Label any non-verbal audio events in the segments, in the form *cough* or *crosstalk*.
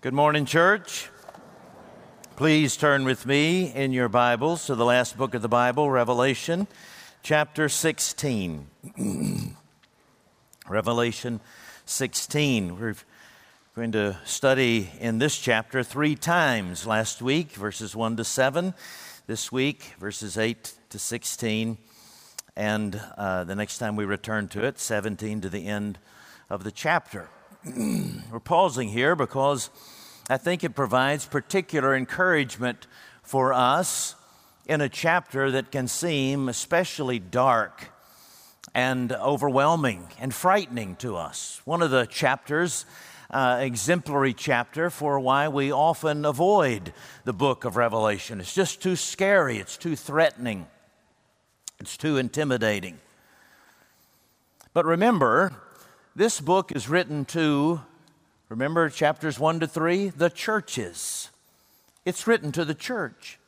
Good morning, church. Please turn with me in your Bibles to the last book of the Bible, Revelation, chapter 16. *clears throat* Revelation 16. We're going to study in this chapter three times last week, verses 1 to 7, this week, verses 8 to 16, and uh, the next time we return to it, 17 to the end of the chapter. *clears throat* We're pausing here because I think it provides particular encouragement for us in a chapter that can seem especially dark and overwhelming and frightening to us. One of the chapters, uh, exemplary chapter for why we often avoid the book of Revelation. It's just too scary, it's too threatening, it's too intimidating. But remember, this book is written to, remember chapters 1 to 3, the churches. It's written to the church.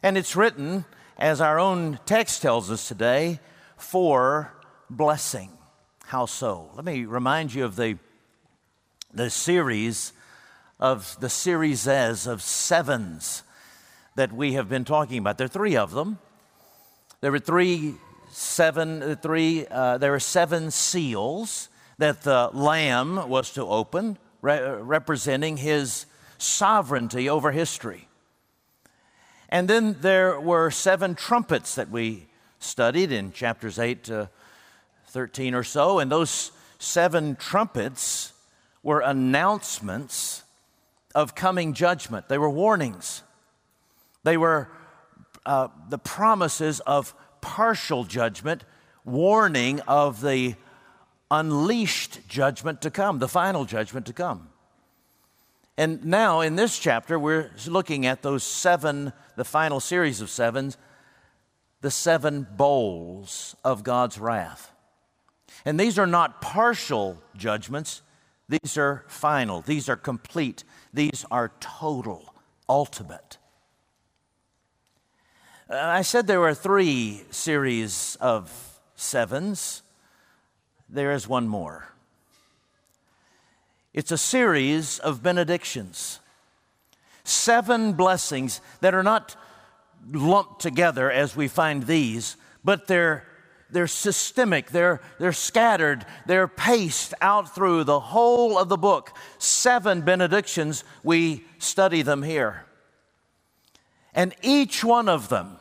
And it's written, as our own text tells us today, for blessing. How so? Let me remind you of the, the series of the series as of sevens that we have been talking about. There are three of them. There were three seven, uh, three, uh, there are seven seals that the Lamb was to open, re- uh, representing his sovereignty over history. And then there were seven trumpets that we studied in chapters 8 to 13 or so, and those seven trumpets were announcements of coming judgment. They were warnings. They were uh, the promises of partial judgment, warning of the unleashed judgment to come, the final judgment to come. And now in this chapter, we're looking at those seven, the final series of sevens, the seven bowls of God's wrath. And these are not partial judgments, these are final, these are complete, these are total, ultimate. Uh, I said there were three series of sevens. There is one more. It's a series of benedictions, seven blessings that are not lumped together as we find these, but they're, they're systemic, they're, they're scattered, they're paced out through the whole of the book. Seven benedictions, we study them here. And each one of them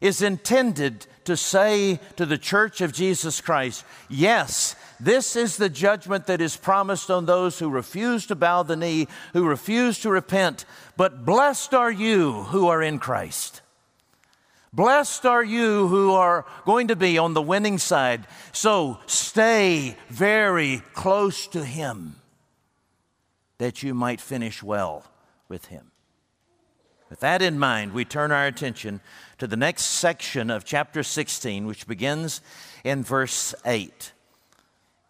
is intended to say to the church of Jesus Christ, yes, this is the judgment that is promised on those who refuse to bow the knee, who refuse to repent, but blessed are you who are in Christ. Blessed are you who are going to be on the winning side. So stay very close to Him that you might finish well with Him. With that in mind, we turn our attention to the next section of chapter 16, which begins in verse 8.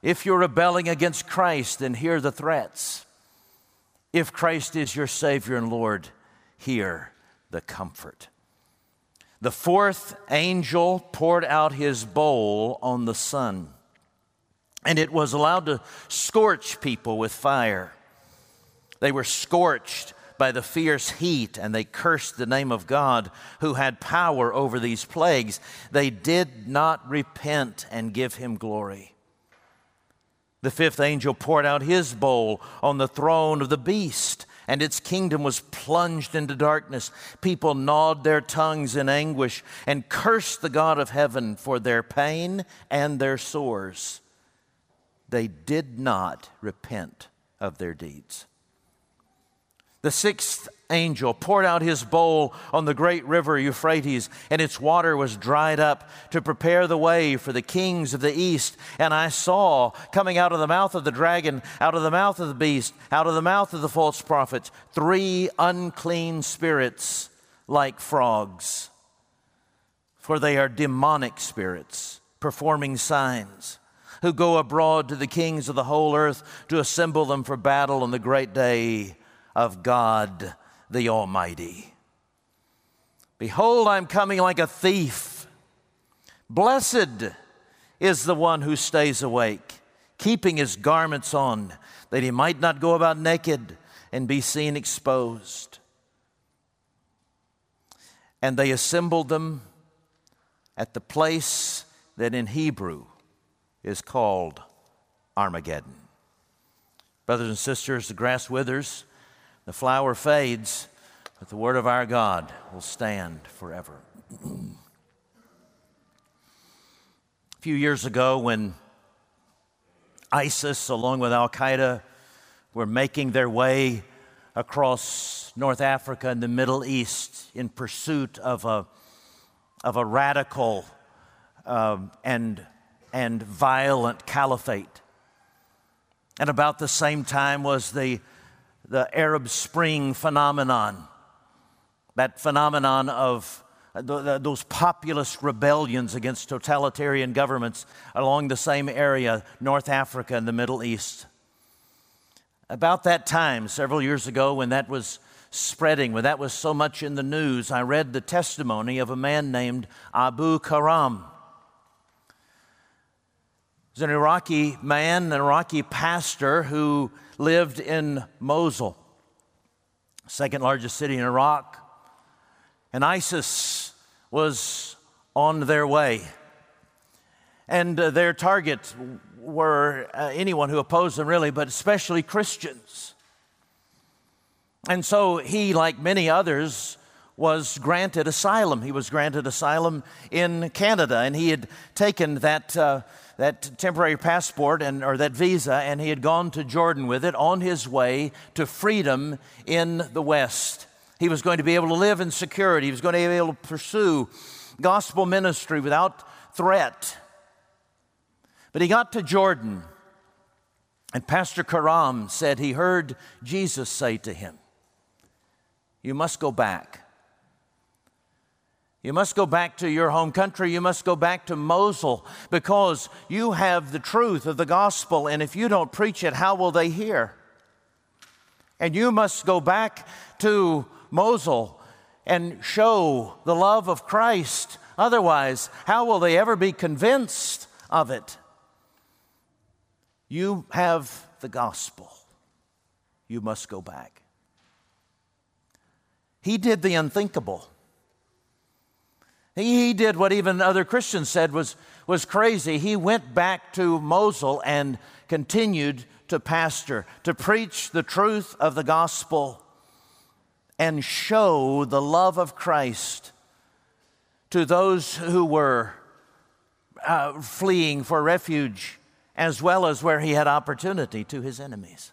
If you're rebelling against Christ, then hear the threats. If Christ is your Savior and Lord, hear the comfort. The fourth angel poured out his bowl on the sun, and it was allowed to scorch people with fire. They were scorched by the fierce heat, and they cursed the name of God who had power over these plagues. They did not repent and give him glory. The fifth angel poured out his bowl on the throne of the beast, and its kingdom was plunged into darkness. People gnawed their tongues in anguish and cursed the God of heaven for their pain and their sores. They did not repent of their deeds. The sixth angel poured out his bowl on the great river Euphrates, and its water was dried up to prepare the way for the kings of the east. And I saw coming out of the mouth of the dragon, out of the mouth of the beast, out of the mouth of the false prophets, three unclean spirits like frogs. For they are demonic spirits, performing signs who go abroad to the kings of the whole earth to assemble them for battle on the great day of God the Almighty. Behold, I'm coming like a thief. Blessed is the one who stays awake, keeping his garments on, that he might not go about naked and be seen exposed. And they assembled them at the place that in Hebrew is called Armageddon. Brothers and sisters, the grass withers, the flower fades, but the word of our God will stand forever. A few years ago, when ISIS, along with Al Qaeda, were making their way across North Africa and the Middle East in pursuit of a, of a radical um, and, and violent caliphate. And about the same time was the, the Arab Spring phenomenon, that phenomenon of uh, those populist rebellions against totalitarian governments along the same area, North Africa and the Middle East. About that time, several years ago, when that was spreading, when that was so much in the news, I read the testimony of a man named Abu Karam. He's an Iraqi man, an Iraqi pastor who lived in Mosul, second largest city in Iraq. And ISIS was on their way. And uh, their target were uh, anyone who opposed them, really, but especially Christians. And so he, like many others, was granted asylum. He was granted asylum in Canada, and he had taken that, uh, that temporary passport and, or that visa, and he had gone to Jordan with it on his way to freedom in the West. He was going to be able to live in security, he was going to be able to pursue gospel ministry without threat. But he got to Jordan, and Pastor Karam said he heard Jesus say to him, You must go back. You must go back to your home country. You must go back to Mosul because you have the truth of the gospel, and if you don't preach it, how will they hear? And you must go back to Mosul and show the love of Christ. Otherwise, how will they ever be convinced of it? You have the gospel. You must go back. He did the unthinkable. He, did what even other Christians said was, was crazy. He went back to Mosul and continued to pastor, to preach the truth of the gospel and show the love of Christ to those who were uh, fleeing for refuge as well as where he had opportunity to his enemies.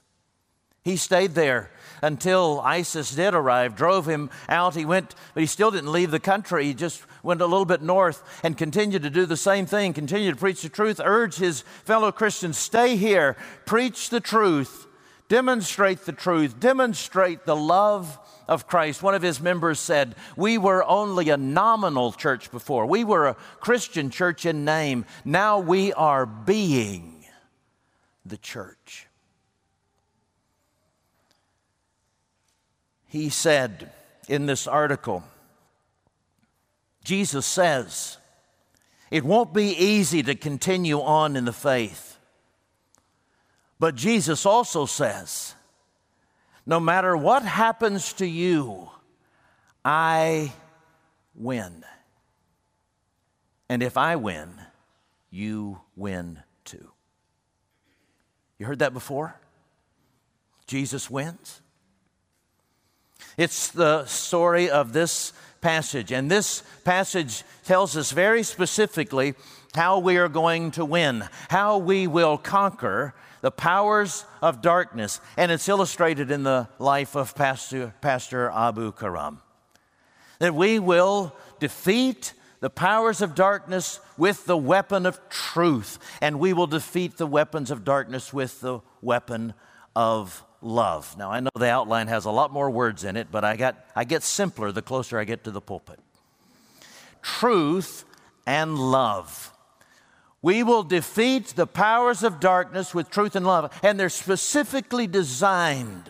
He stayed there until ISIS did arrive, drove him out. He went, but he still didn't leave the country. He just went a little bit north and continued to do the same thing, continued to preach the truth, urge his fellow Christians, stay here, preach the truth, demonstrate the truth, demonstrate the love of Christ. One of his members said, We were only a nominal church before. We were a Christian church in name. Now we are being the church. He said in this article, Jesus says, it won't be easy to continue on in the faith. But Jesus also says, no matter what happens to you, I win. And if I win, you win too. You heard that before? Jesus wins. It's the story of this passage. And this passage tells us very specifically how we are going to win, how we will conquer the powers of darkness, and it's illustrated in the life of Pastor, Pastor Abu Karam. That we will defeat the powers of darkness with the weapon of truth, and we will defeat the weapons of darkness with the weapon of love. Now, I know the outline has a lot more words in it, but I, got, I get simpler the closer I get to the pulpit. Truth and love. We will defeat the powers of darkness with truth and love. And they're specifically designed.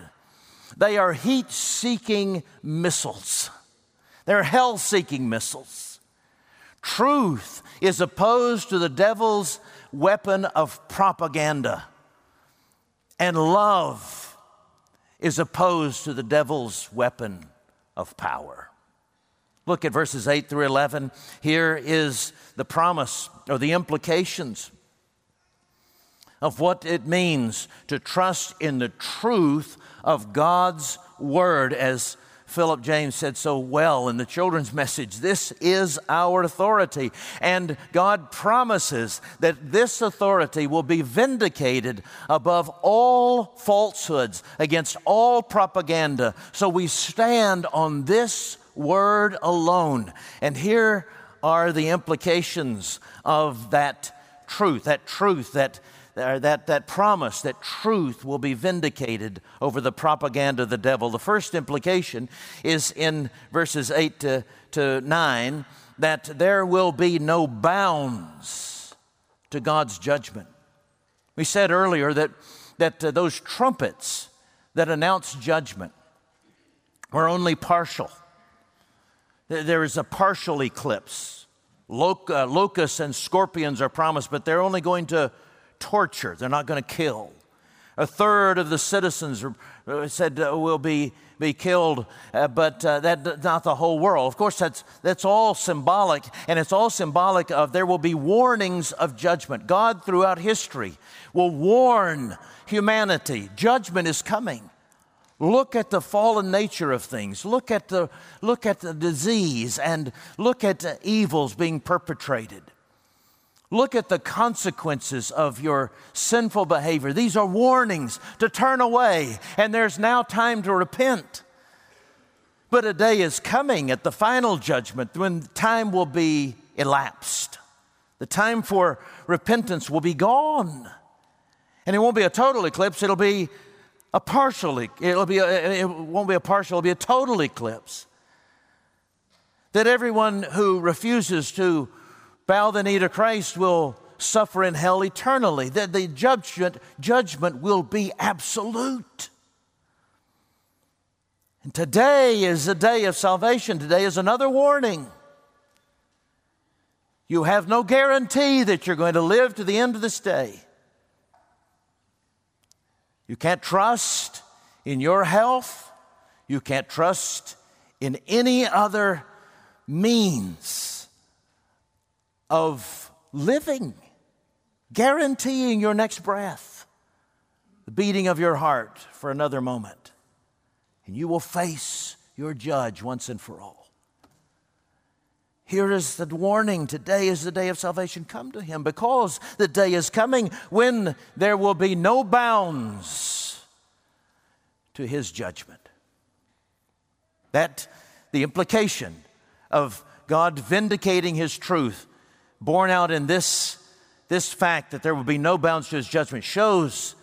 They are heat seeking missiles, they're hell seeking missiles. Truth is opposed to the devil's weapon of propaganda. and love is opposed to the devil's weapon of power. Look at verses 8 through 11. Here is the promise or the implications of what it means to trust in the truth of God's word as Philip James said so well in the children's message. This is our authority. And God promises that this authority will be vindicated above all falsehoods, against all propaganda. So we stand on this word alone. And here are the implications of that truth, that truth that that, that promise that truth will be vindicated over the propaganda of the devil. The first implication is in verses 8 to, to 9 that there will be no bounds to God's judgment. We said earlier that, that uh, those trumpets that announce judgment were only partial. There is a partial eclipse. Loc- uh, locusts and scorpions are promised, but they're only going to torture, they're not going to kill. A third of the citizens uh, said uh, will be, be killed, uh, but uh, that's not the whole world. Of course, that's, that's all symbolic, and it's all symbolic of there will be warnings of judgment. God, throughout history, will warn humanity judgment is coming. Look at the fallen nature of things. Look at the, look at the disease and look at the evils being perpetrated. Look at the consequences of your sinful behavior. These are warnings to turn away, and there's now time to repent. But a day is coming at the final judgment when time will be elapsed. The time for repentance will be gone. And it won't be a total eclipse, it'll be a partial, it'll be a, it won't be a partial, it'll be a total eclipse. That everyone who refuses to bow the knee to Christ will suffer in hell eternally. That the judgment, judgment will be absolute. And today is a day of salvation. Today is another warning. You have no guarantee that you're going to live to the end of this day. You can't trust in your health. You can't trust in any other means of living, guaranteeing your next breath, the beating of your heart for another moment. And you will face your judge once and for all. Here is the warning today is the day of salvation. Come to him because the day is coming when there will be no bounds to his judgment. That the implication of God vindicating his truth borne out in this, this fact that there will be no bounds to his judgment, shows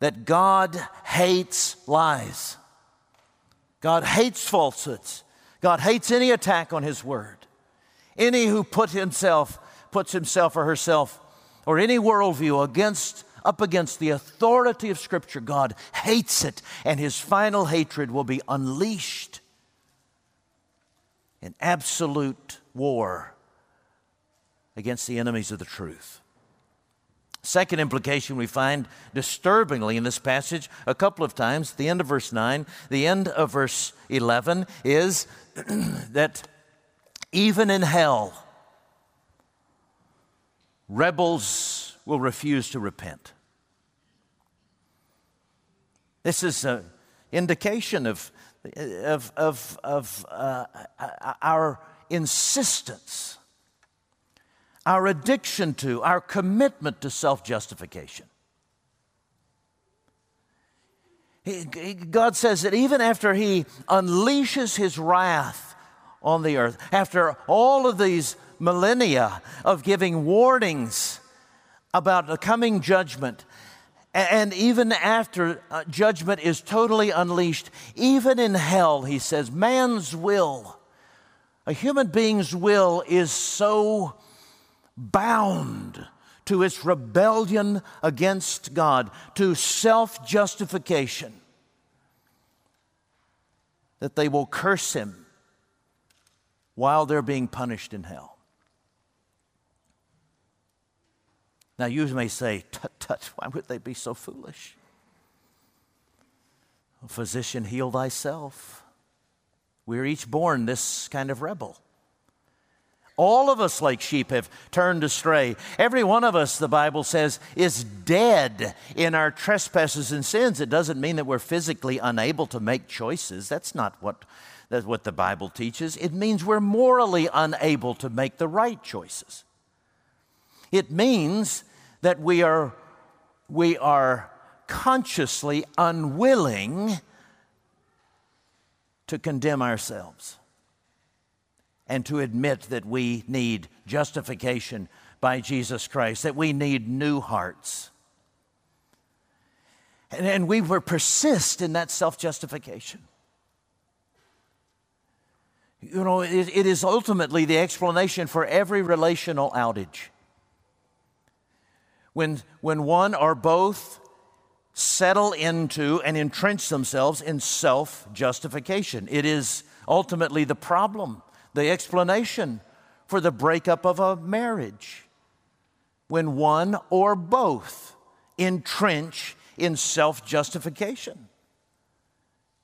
that God hates lies. God hates falsehoods. God hates any attack on his word. Any who put himself, puts himself or herself, or any worldview against up against the authority of Scripture, God hates it, and his final hatred will be unleashed in absolute war against the enemies of the truth. Second implication we find disturbingly in this passage a couple of times, the end of verse 9, the end of verse 11, is *clears throat* that even in hell, rebels will refuse to repent. This is an indication of, of, of, of uh, our insistence our addiction to, our commitment to self justification. God says that even after He unleashes His wrath on the earth, after all of these millennia of giving warnings about the coming judgment, and even after uh, judgment is totally unleashed, even in hell, He says, man's will, a human being's will is so bound to its rebellion against God, to self justification, that they will curse Him while they're being punished in hell. Now, you may say, tut, tut, why would they be so foolish? Physician, heal thyself. We're each born this kind of rebel. All of us, like sheep, have turned astray. Every one of us, the Bible says, is dead in our trespasses and sins. It doesn't mean that we're physically unable to make choices. That's not what, that's what the Bible teaches. It means we're morally unable to make the right choices. It means that we are, we are consciously unwilling to condemn ourselves and to admit that we need justification by Jesus Christ, that we need new hearts. And, and we will persist in that self justification. You know, it, it is ultimately the explanation for every relational outage. When, when one or both settle into and entrench themselves in self justification, it is ultimately the problem the explanation for the breakup of a marriage when one or both entrench in self justification.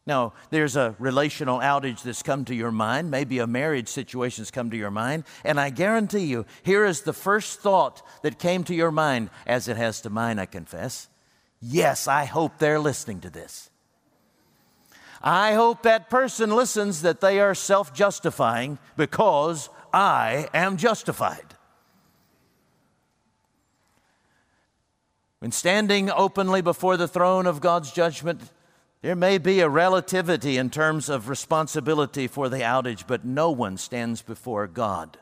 Now, there's a relational outage that's come to your mind, maybe a marriage situation has come to your mind, and I guarantee you, here is the first thought that came to your mind, as it has to mine, I confess. Yes, I hope they're listening to this. I hope that person listens that they are self justifying because I am justified. When standing openly before the throne of God's judgment, there may be a relativity in terms of responsibility for the outage, but no one stands before God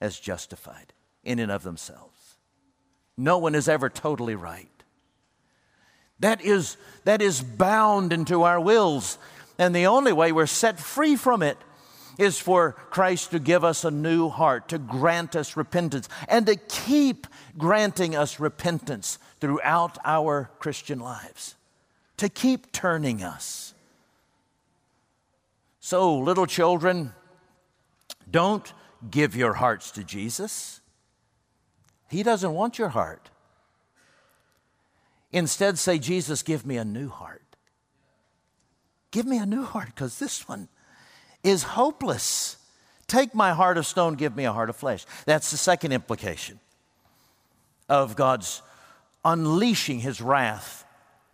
as justified in and of themselves. No one is ever totally right. That is, that is bound into our wills. And the only way we're set free from it is for Christ to give us a new heart, to grant us repentance, and to keep granting us repentance throughout our Christian lives, to keep turning us. So, little children, don't give your hearts to Jesus. He doesn't want your heart. Instead, say, Jesus, give me a new heart. Give me a new heart because this one is hopeless. Take my heart of stone, give me a heart of flesh. That's the second implication of God's unleashing his wrath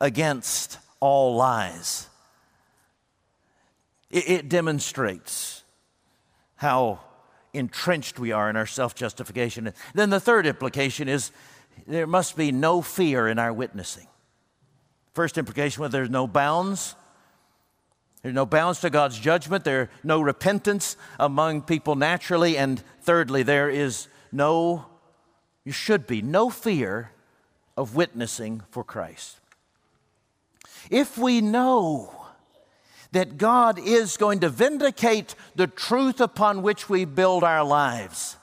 against all lies. It, it demonstrates how entrenched we are in our self justification. Then the third implication is there must be no fear in our witnessing. First implication, where there's no bounds, there's no bounds to God's judgment, there's no repentance among people naturally, and thirdly, there is no, you should be, no fear of witnessing for Christ. If we know that God is going to vindicate the truth upon which we build our lives,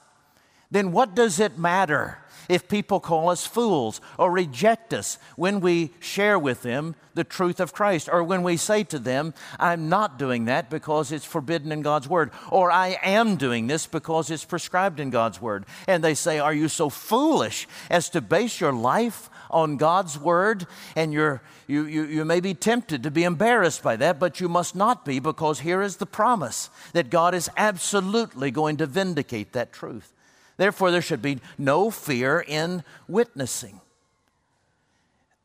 then what does it matter if people call us fools or reject us when we share with them the truth of Christ, or when we say to them, I'm not doing that because it's forbidden in God's Word, or I am doing this because it's prescribed in God's Word. And they say, Are you so foolish as to base your life on God's Word? And you're, you, you, you may be tempted to be embarrassed by that, but you must not be because here is the promise that God is absolutely going to vindicate that truth. Therefore, there should be no fear in witnessing.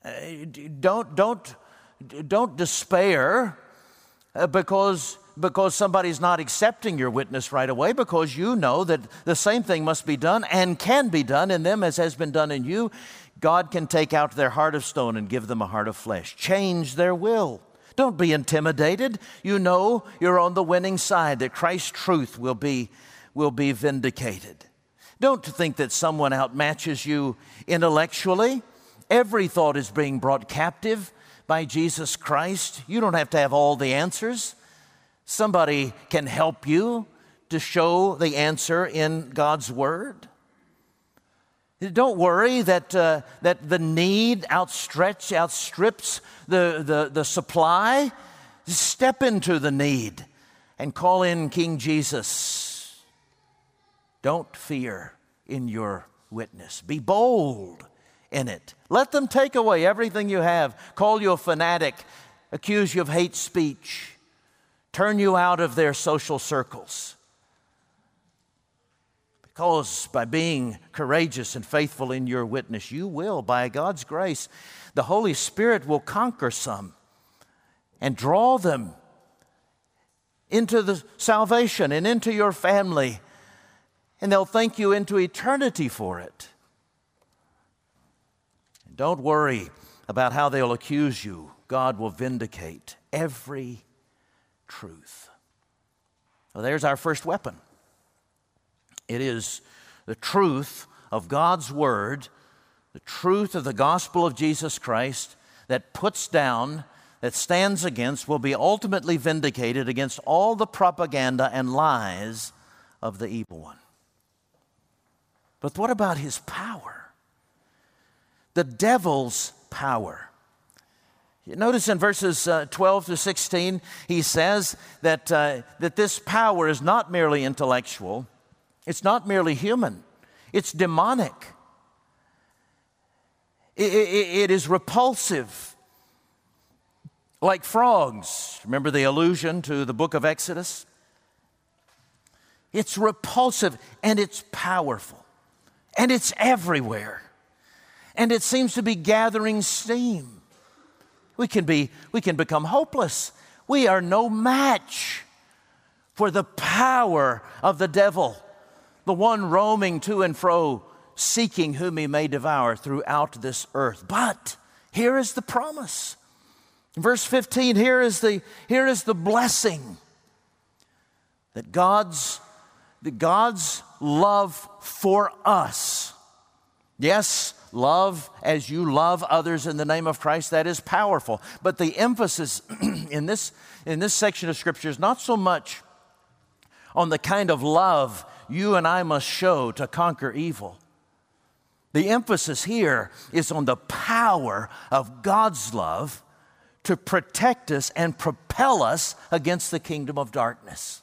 Uh, don't, don't, don't despair uh, because, because somebody's not accepting your witness right away, because you know that the same thing must be done and can be done in them as has been done in you. God can take out their heart of stone and give them a heart of flesh, change their will. Don't be intimidated. You know you're on the winning side, that Christ's truth will be, will be vindicated. Don't think that someone outmatches you intellectually. Every thought is being brought captive by Jesus Christ. You don't have to have all the answers. Somebody can help you to show the answer in God's Word. Don't worry that, uh, that the need outstretch, outstrips the, the, the supply. Step into the need and call in King Jesus don't fear in your witness. Be bold in it. Let them take away everything you have, call you a fanatic, accuse you of hate speech, turn you out of their social circles. Because by being courageous and faithful in your witness, you will, by God's grace, the Holy Spirit will conquer some and draw them into the salvation and into your family, and they'll thank you into eternity for it. Don't worry about how they'll accuse you. God will vindicate every truth. Well, there's our first weapon. It is the truth of God's Word, the truth of the gospel of Jesus Christ that puts down, that stands against, will be ultimately vindicated against all the propaganda and lies of the evil one. But what about his power? The devil's power. Notice in verses uh, 12 to 16, he says that, uh, that this power is not merely intellectual, it's not merely human, it's demonic. It, it, it is repulsive, like frogs. Remember the allusion to the book of Exodus? It's repulsive and it's powerful and it's everywhere. And it seems to be gathering steam. We can, be, we can become hopeless. We are no match for the power of the devil the one roaming to and fro, seeking whom he may devour throughout this earth. But here is the promise. verse 15, here is the, here is the blessing that God's, that God's love for us. Yes, love as you love others in the name of Christ, that is powerful. But the emphasis *clears throat* in this, in this section of Scripture is not so much on the kind of love you and I must show to conquer evil. The emphasis here is on the power of God's love to protect us and propel us against the kingdom of darkness.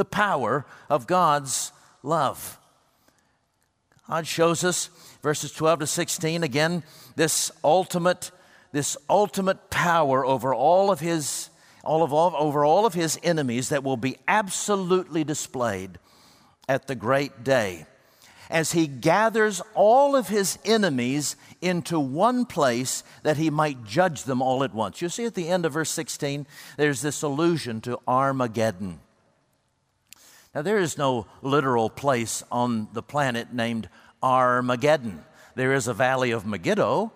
The power of God's love. God shows us, verses 12 to 16, again, this ultimate, this ultimate power over all of his, all of all, over all of his enemies that will be absolutely displayed at the great day as he gathers all of his enemies into one place that he might judge them all at once. You see at the end of verse 16, there's this allusion to Armageddon. Now, there is no literal place on the planet named Armageddon. There is a valley of Megiddo.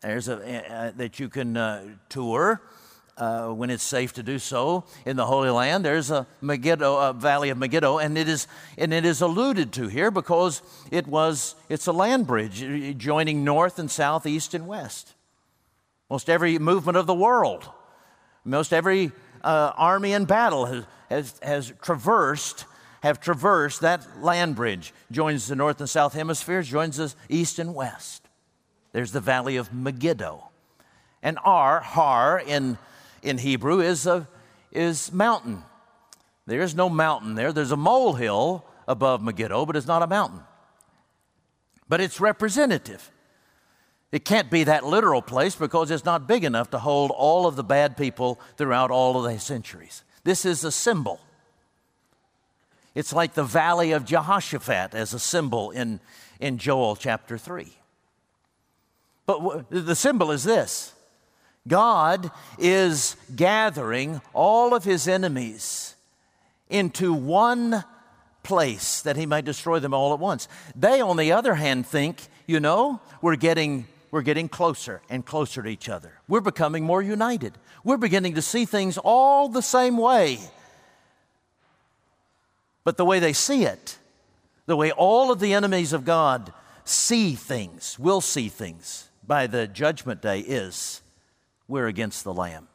There's a, uh, that you can uh, tour uh, when it's safe to do so in the Holy Land. There's a Megiddo, a valley of Megiddo, and it is and it is alluded to here because it was it's a land bridge joining north and south, east and west. Most every movement of the world, most every uh, army in battle has, has, has traversed have traversed that land bridge. Joins the north and south hemispheres, joins the east and west. There's the valley of Megiddo. And Ar, Har in in Hebrew is, a, is mountain. There is no mountain there. There's a molehill above Megiddo, but it's not a mountain. But it's representative. It can't be that literal place because it's not big enough to hold all of the bad people throughout all of the centuries. This is a symbol. It's like the valley of Jehoshaphat as a symbol in, in Joel chapter 3. But w- the symbol is this God is gathering all of his enemies into one place that he might destroy them all at once. They, on the other hand, think, you know, we're getting, we're getting closer and closer to each other. We're becoming more united. We're beginning to see things all the same way. But the way they see it, the way all of the enemies of God see things, will see things by the judgment day, is we're against the Lamb.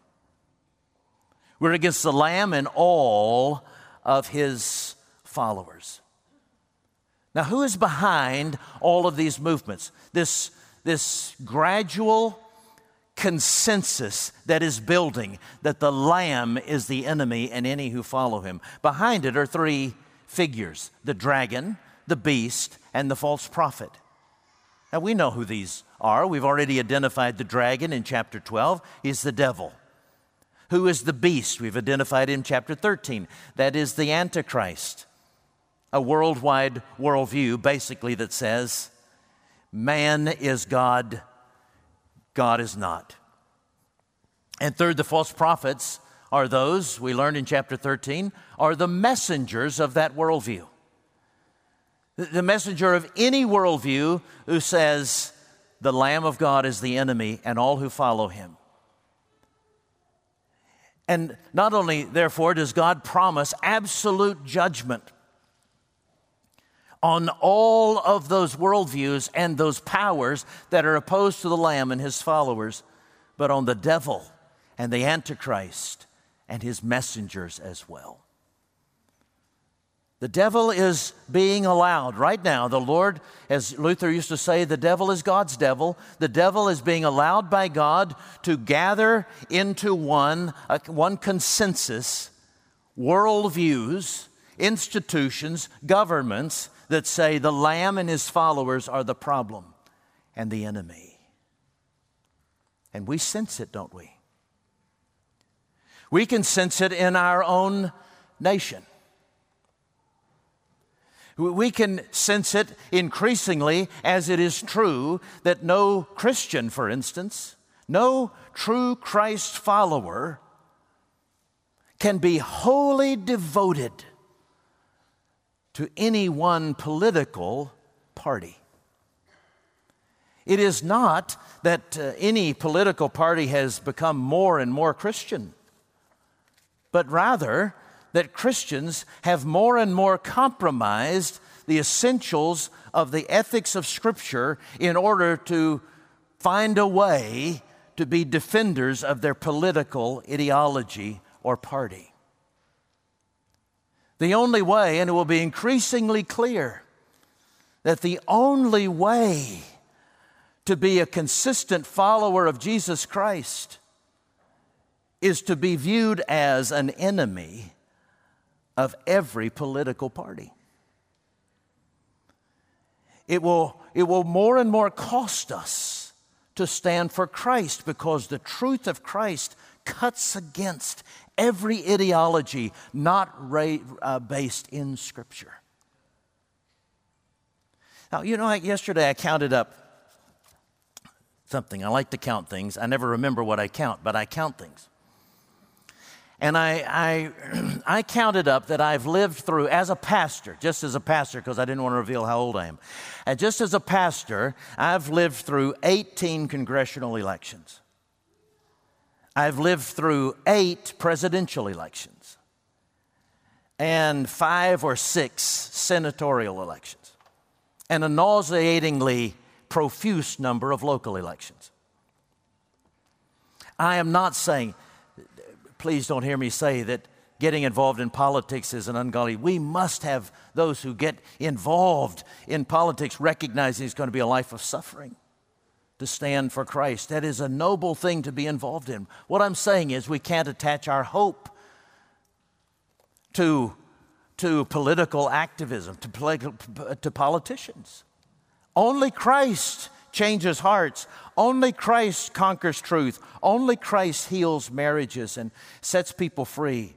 We're against the Lamb and all of his followers. Now, who is behind all of these movements? This, this gradual consensus that is building that the Lamb is the enemy and any who follow him. Behind it are three figures the dragon, the beast, and the false prophet. Now we know who these are. We've already identified the dragon in chapter 12. He's the devil. Who is the beast? We've identified in chapter 13. That is the Antichrist. A worldwide worldview, basically, that says man is God, God is not. And third, the false prophets are those, we learned in chapter 13, are the messengers of that worldview. The messenger of any worldview who says the Lamb of God is the enemy and all who follow him. And not only, therefore, does God promise absolute judgment on all of those worldviews and those powers that are opposed to the Lamb and his followers, but on the devil and the Antichrist and his messengers as well. The devil is being allowed right now. The Lord, as Luther used to say, the devil is God's devil. The devil is being allowed by God to gather into one, uh, one consensus, worldviews, institutions, governments that say the Lamb and his followers are the problem and the enemy. And we sense it, don't we? We can sense it in our own nation. We can sense it increasingly as it is true that no Christian, for instance, no true Christ follower can be wholly devoted to any one political party. It is not that uh, any political party has become more and more Christian, but rather that Christians have more and more compromised the essentials of the ethics of Scripture in order to find a way to be defenders of their political ideology or party. The only way, and it will be increasingly clear, that the only way to be a consistent follower of Jesus Christ is to be viewed as an enemy of every political party. It will, it will more and more cost us to stand for Christ because the truth of Christ cuts against every ideology not ra- uh, based in Scripture. Now, you know, yesterday I counted up something. I like to count things. I never remember what I count, but I count things. And I, I, *clears throat* I counted up that I've lived through, as a pastor, just as a pastor, because I didn't want to reveal how old I am. And just as a pastor, I've lived through 18 congressional elections. I've lived through eight presidential elections and five or six senatorial elections and a nauseatingly profuse number of local elections. I am not saying, please don't hear me say that getting involved in politics is an ungodly. We must have those who get involved in politics recognizing it's going to be a life of suffering to stand for Christ. That is a noble thing to be involved in. What I'm saying is, we can't attach our hope to, to political activism, to, to politicians. Only Christ changes hearts. Only Christ conquers truth. Only Christ heals marriages and sets people free.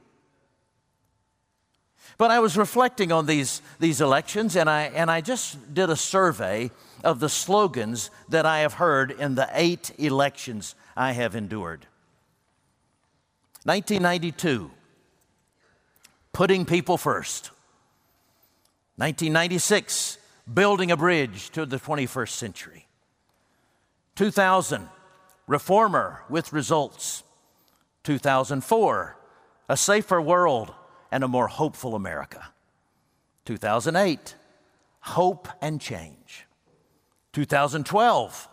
But I was reflecting on these, these elections, and I, and I just did a survey of the slogans that I have heard in the eight elections I have endured. 1992, putting people first. 1996, building a bridge to the 21st century. 2000, reformer with results. 2004, a safer world and a more hopeful America. 2008, hope and change. 2012,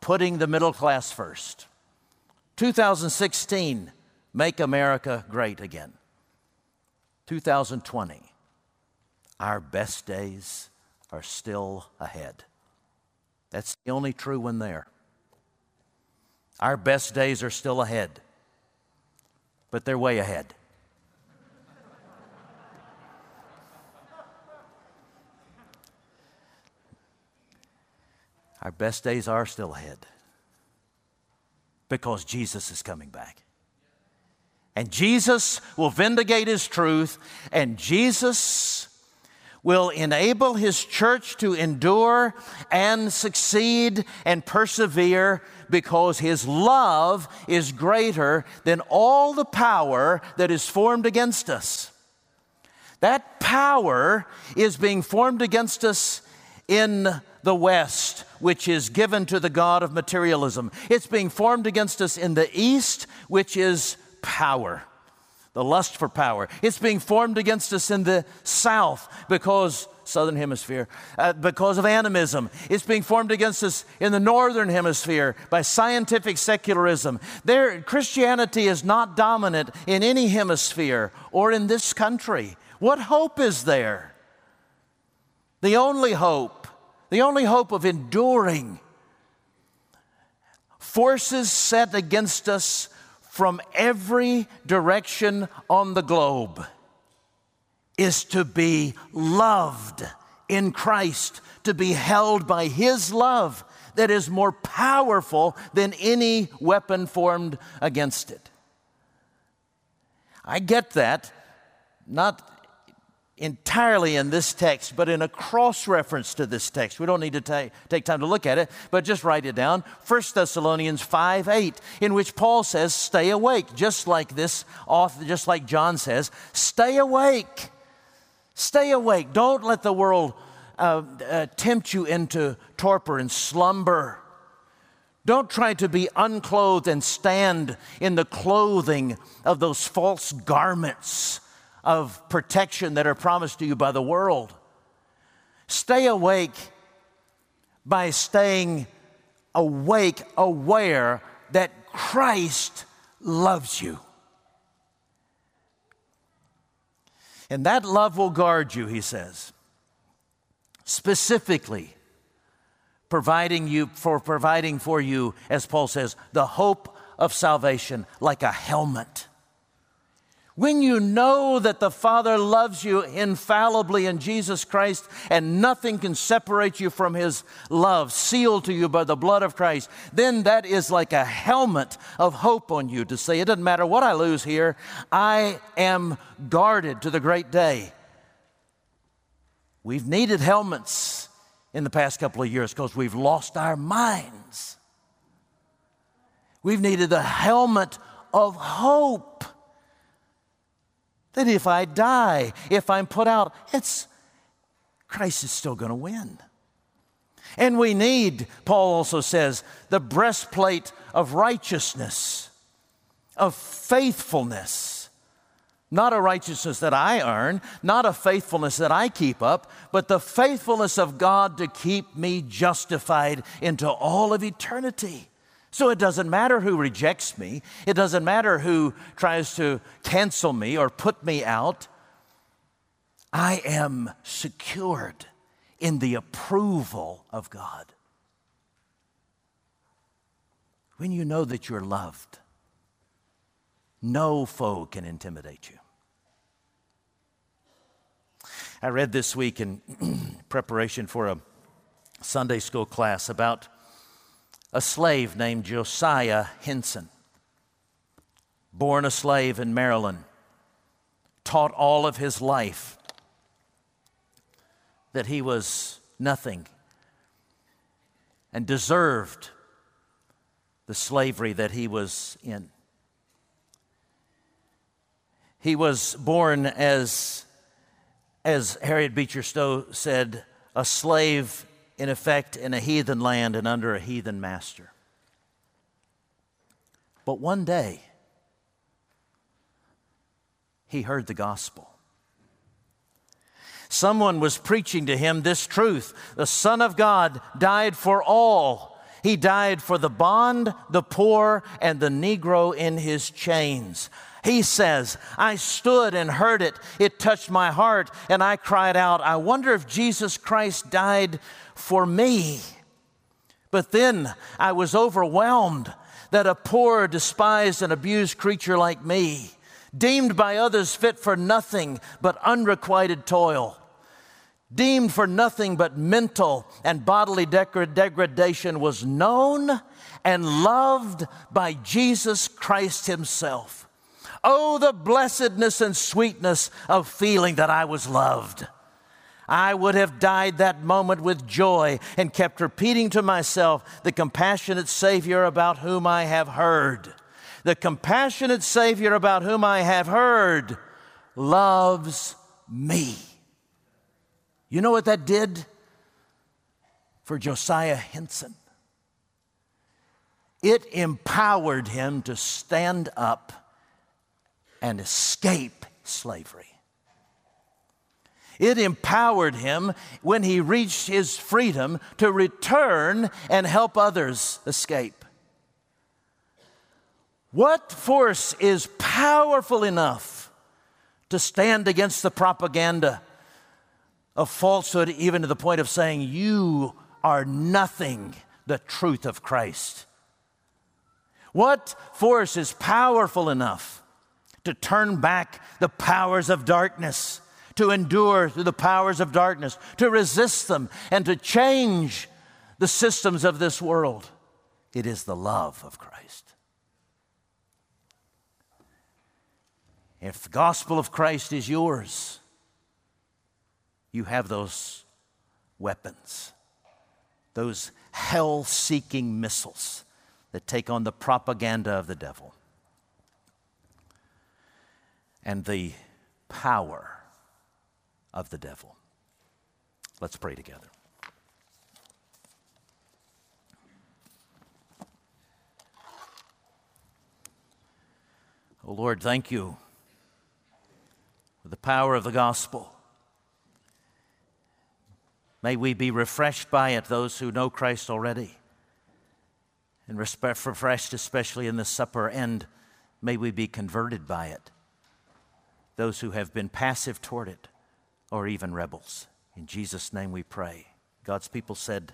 putting the middle class first. 2016, make America great again. 2020, our best days are still ahead. That's the only true one there. Our best days are still ahead, but they're way ahead. Our best days are still ahead because Jesus is coming back. And Jesus will vindicate his truth, and Jesus will enable his church to endure and succeed and persevere because his love is greater than all the power that is formed against us. That power is being formed against us in the West, which is given to the God of materialism. It's being formed against us in the East, which is power, the lust for power. It's being formed against us in the South because southern hemisphere uh, because of animism. It's being formed against us in the northern hemisphere by scientific secularism. There, Christianity is not dominant in any hemisphere or in this country. What hope is there? The only hope, the only hope of enduring forces set against us from every direction on the globe is to be loved in Christ, to be held by His love that is more powerful than any weapon formed against it. I get that, not entirely in this text, but in a cross reference to this text. We don't need to ta- take time to look at it, but just write it down. 1 Thessalonians 5 8, in which Paul says, Stay awake, just like this author, just like John says, Stay awake. Stay awake. Don't let the world uh, uh, tempt you into torpor and slumber. Don't try to be unclothed and stand in the clothing of those false garments of protection that are promised to you by the world. Stay awake by staying awake, aware that Christ loves you. And that love will guard you, he says. Specifically, providing you for providing for you, as Paul says, the hope of salvation like a helmet. When you know that the Father loves you infallibly in Jesus Christ and nothing can separate you from His love, sealed to you by the blood of Christ, then that is like a helmet of hope on you to say, it doesn't matter what I lose here, I am guarded to the great day. We've needed helmets in the past couple of years because we've lost our minds. We've needed the helmet of hope that if I die, if I'm put out, it's Christ is still going to win. And we need, Paul also says, the breastplate of righteousness, of faithfulness. Not a righteousness that I earn, not a faithfulness that I keep up, but the faithfulness of God to keep me justified into all of eternity. So it doesn't matter who rejects me, it doesn't matter who tries to cancel me or put me out. I am secured in the approval of God. When you know that you're loved, no foe can intimidate you. I read this week in *clears throat* preparation for a Sunday school class about a slave named Josiah Henson, born a slave in Maryland, taught all of his life that he was nothing and deserved the slavery that he was in. He was born as, as Harriet Beecher Stowe said, a slave in effect, in a heathen land and under a heathen master. But one day, he heard the gospel. Someone was preaching to him this truth the Son of God died for all. He died for the bond, the poor, and the Negro in his chains. He says, I stood and heard it. It touched my heart, and I cried out, I wonder if Jesus Christ died for me. But then I was overwhelmed that a poor, despised, and abused creature like me, deemed by others fit for nothing but unrequited toil, deemed for nothing but mental and bodily degradation, was known and loved by Jesus Christ Himself. Oh, the blessedness and sweetness of feeling that I was loved. I would have died that moment with joy and kept repeating to myself the compassionate Savior about whom I have heard. The compassionate Savior about whom I have heard loves me. You know what that did for Josiah Henson? It empowered him to stand up and escape slavery. It empowered him when he reached his freedom to return and help others escape. What force is powerful enough to stand against the propaganda of falsehood, even to the point of saying, You are nothing, the truth of Christ? What force is powerful enough to turn back the powers of darkness? to endure through the powers of darkness, to resist them, and to change the systems of this world. It is the love of Christ. If the gospel of Christ is yours, you have those weapons, those hell seeking missiles that take on the propaganda of the devil and the power of the devil. Let's pray together. Oh Lord, thank you for the power of the gospel. May we be refreshed by it, those who know Christ already, and refreshed especially in the supper, and may we be converted by it, those who have been passive toward it or even rebels. In Jesus' name we pray. God's people said,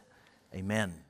Amen.